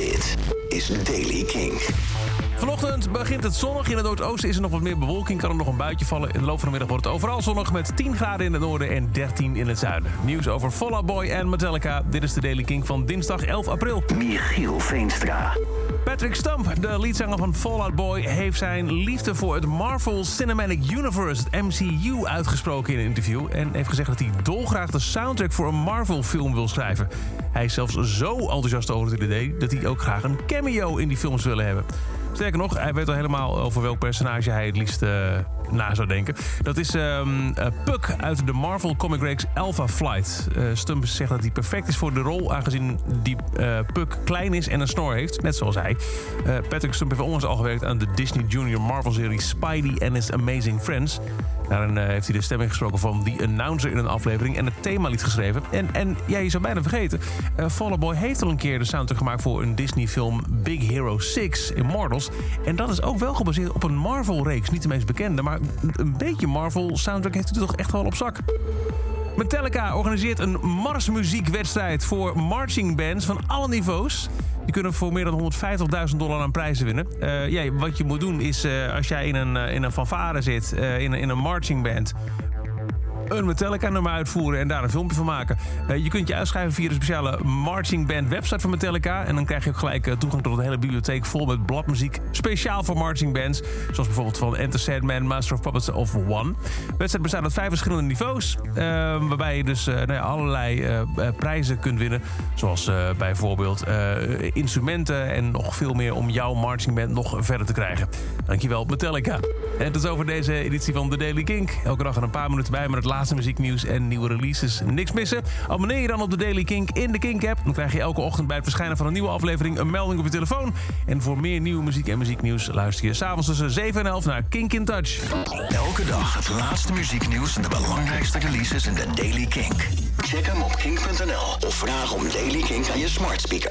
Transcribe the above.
Dit is Daily King. Vanochtend begint het zonnig. In het noordoosten is er nog wat meer bewolking. Kan er nog een buitje vallen. In de loop van de middag wordt het overal zonnig met 10 graden in het noorden en 13 in het zuiden. Nieuws over Fall Out Boy en Metallica. Dit is de Daily King van dinsdag 11 april. Michiel Veenstra. Patrick Stump, de leadzanger van Fall Out Boy, heeft zijn liefde voor het Marvel Cinematic Universe, het MCU, uitgesproken in een interview. En heeft gezegd dat hij dolgraag de soundtrack voor een Marvel-film wil schrijven. Hij is zelfs zo enthousiast over het idee dat hij ook graag een cameo in die films wil hebben. Sterker nog, hij weet al helemaal over welk personage hij het liefst uh, na zou denken. Dat is um, uh, Puck uit de Marvel Comic Reeks Alpha Flight. Uh, Stump zegt dat hij perfect is voor de rol... aangezien die Puck klein is en een snor heeft, net zoals hij. Patrick Stump heeft onlangs al gewerkt aan de Disney Junior Marvel-serie... Spidey and His Amazing Friends... Daarin heeft hij de stemming gesproken van die announcer in een aflevering en het themalied geschreven. En, en ja, je zou bijna vergeten, uh, Boy heeft al een keer de soundtrack gemaakt voor een Disney-film Big Hero 6 Immortals. En dat is ook wel gebaseerd op een Marvel-reeks. Niet de meest bekende, maar een beetje Marvel-soundtrack heeft hij toch echt wel op zak. Metallica organiseert een marsmuziekwedstrijd voor marching bands van alle niveaus. Die kunnen voor meer dan 150.000 dollar aan prijzen winnen. Uh, ja, wat je moet doen is, uh, als jij in een, uh, in een fanfare zit, in, in een marching band een Metallica-nummer uitvoeren en daar een filmpje van maken. Uh, je kunt je uitschrijven via de speciale Marching Band website van Metallica. En dan krijg je ook gelijk uh, toegang tot een hele bibliotheek vol met bladmuziek. Speciaal voor marching bands. Zoals bijvoorbeeld van Enter Sandman, Master of Puppets of One. De wedstrijd bestaat uit vijf verschillende niveaus. Uh, waarbij je dus nou ja, allerlei prijzen kunt winnen. Zoals bijvoorbeeld instrumenten en nog veel meer om jouw marching band nog verder te krijgen. Dankjewel Metallica. En tot over deze editie van The Daily Kink. Elke dag een paar minuten bij met het laatste muzieknieuws en nieuwe releases. Niks missen? Abonneer je dan op de Daily Kink in de Kink-app. Dan krijg je elke ochtend bij het verschijnen van een nieuwe aflevering een melding op je telefoon. En voor meer nieuwe muziek en muzieknieuws luister je s'avonds tussen 7 en 11 naar Kink in Touch. Elke dag het laatste muzieknieuws en de belangrijkste releases in de Daily Kink. Check hem op kink.nl of vraag om Daily Kink aan je smart speaker.